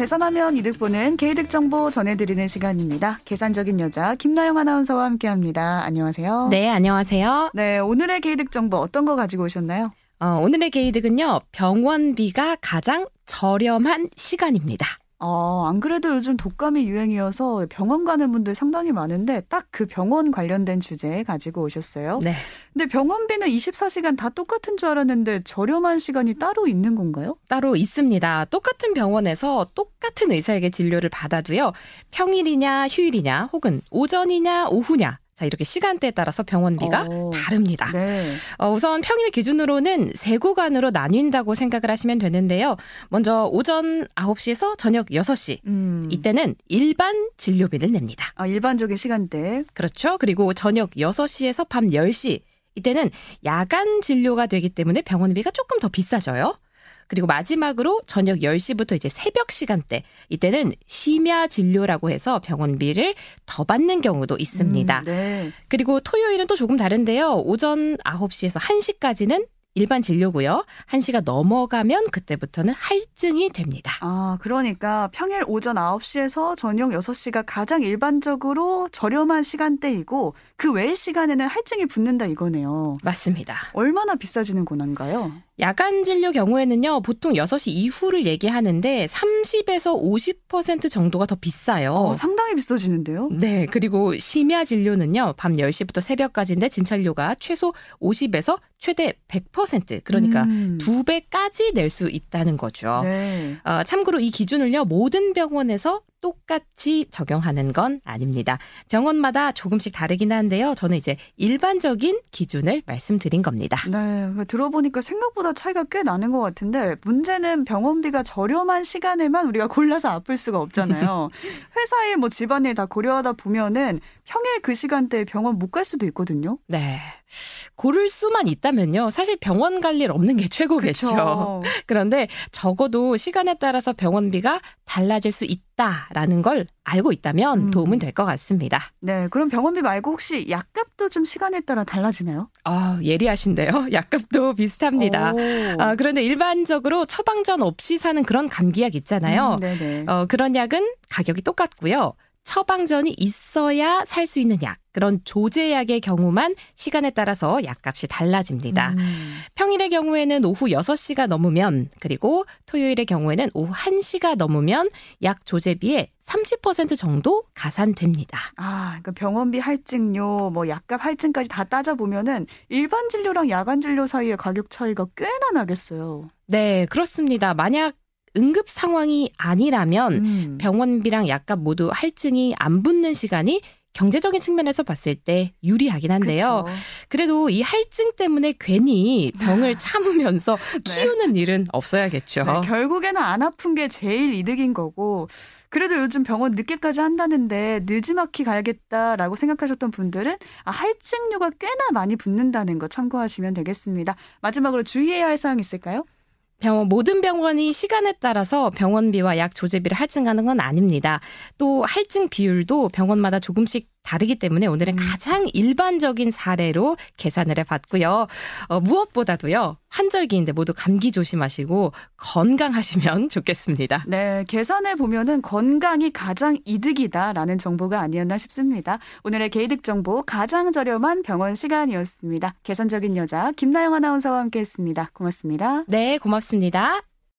계산하면 이득 보는 개이득 정보 전해드리는 시간입니다. 계산적인 여자 김나영 아나운서와 함께합니다. 안녕하세요. 네, 안녕하세요. 네, 오늘의 개이득 정보 어떤 거 가지고 오셨나요? 어, 오늘의 개이득은요, 병원비가 가장 저렴한 시간입니다. 어, 안 그래도 요즘 독감이 유행이어서 병원 가는 분들 상당히 많은데 딱 그 병원 관련된 주제 가지고 오셨어요. 네. 근데 병원비는 24시간 다 똑같은 줄 알았는데 저렴한 시간이 따로 있는 건가요? 따로 있습니다. 똑같은 병원에서 똑같은 의사에게 진료를 받아도요, 평일이냐, 휴일이냐, 혹은 오전이냐, 오후냐, 자, 이렇게 시간대에 따라서 병원비가 어, 다릅니다. 네. 어, 우선 평일 기준으로는 세 구간으로 나뉜다고 생각을 하시면 되는데요. 먼저 오전 9시에서 저녁 6시. 음. 이때는 일반 진료비를 냅니다. 아, 일반적인 시간대. 그렇죠. 그리고 저녁 6시에서 밤 10시. 이때는 야간 진료가 되기 때문에 병원비가 조금 더 비싸져요. 그리고 마지막으로 저녁 10시부터 이제 새벽 시간대. 이때는 심야 진료라고 해서 병원비를 더 받는 경우도 있습니다. 음, 네. 그리고 토요일은 또 조금 다른데요. 오전 9시에서 1시까지는 일반 진료고요. 1시가 넘어가면 그때부터는 할증이 됩니다. 아, 그러니까 평일 오전 9시에서 저녁 6시가 가장 일반적으로 저렴한 시간대이고 그 외의 시간에는 할증이 붙는다 이거네요. 맞습니다. 얼마나 비싸지는 권한가요? 야간 진료 경우에는요, 보통 6시 이후를 얘기하는데 30에서 50% 정도가 더 비싸요. 어, 상당 히 비싸지는데요. 네, 그리고 심야 진료는요, 밤 10시부터 새벽까지인데 진찰료가 최소 50에서 최대 100% 그러니까 음. 두 배까지 낼 수 있다는 거죠. 네. 어, 참고로 이 기준을요, 모든 병원에서 똑같이 적용하는 건 아닙니다. 병원마다 조금씩 다르긴 한데요. 저는 이제 일반적인 기준을 말씀드린 겁니다. 네, 그 들어보니까 생각보다 차이가 꽤 나는 것 같은데 문제는 병원비가 저렴한 시간에만 우리가 골라서 아플 수가 없잖아요. 회사 일, 뭐 집안일 다 고려하다 보면은 평일 그 시간대에 병원 못 갈 수도 있거든요. 네. 고를 수만 있다면요. 사실 병원 갈 일 없는 게 최고겠죠. 그쵸. 그런데 적어도 시간에 따라서 병원비가 달라질 수 있다 라는 걸 알고 있다면 음. 도움은 될 것 같습니다. 네, 그럼 병원비 말고 혹시 약값도 좀 시간에 따라 달라지나요? 아, 예리하신데요. 약값도 비슷합니다. 오. 아, 그런데 일반적으로 처방전 없이 사는 그런 감기약 있잖아요. 음. 어, 그런 약은 가격이 똑같고요. 처방전이 있어야 살 수 있는 약, 그런 조제약의 경우만 시간에 따라서 약값이 달라집니다. 음. 평일의 경우에는 오후 6시가 넘으면, 그리고 토요일의 경우에는 오후 1시가 넘으면 약 조제비의 30% 정도 가산됩니다. 아, 그러니까 병원비 할증료, 뭐 약값 할증까지 다 따져 보면은 일반 진료랑 야간 진료 사이의 가격 차이가 꽤나 나겠어요. 네, 그렇습니다. 만약 응급 상황이 아니라면 음. 병원비랑 약값 모두 할증이 안 붙는 시간이 경제적인 측면에서 봤을 때 유리하긴 한데요. 그쵸. 그래도 이 할증 때문에 괜히 병을 참으면서 네. 키우는 일은 없어야겠죠. 네, 결국에는 안 아픈 게 제일 이득인 거고 그래도 요즘 병원 늦게까지 한다는데 늦지막히 가야겠다라고 생각하셨던 분들은 아, 할증료가 꽤나 많이 붙는다는 거 참고하시면 되겠습니다. 마지막으로 주의해야 할 사항 있을까요? 병원 모든 병원이 시간에 따라서 병원비와 약 조제비를 할증하는 건 아닙니다. 또 할증 비율도 병원마다 조금씩 다르기 때문에 오늘은 음. 가장 일반적인 사례로 계산을 해봤고요. 어, 무엇보다도요 환절기인데 모두 감기 조심하시고 건강하시면 좋겠습니다. 네, 계산해 보면은 건강이 가장 이득이다라는 정보가 아니었나 싶습니다. 오늘의 개이득 정보 가장 저렴한 병원 시간이었습니다. 계산적인 여자 김나영 아나운서와 함께했습니다. 고맙습니다. 네, 고맙습니다.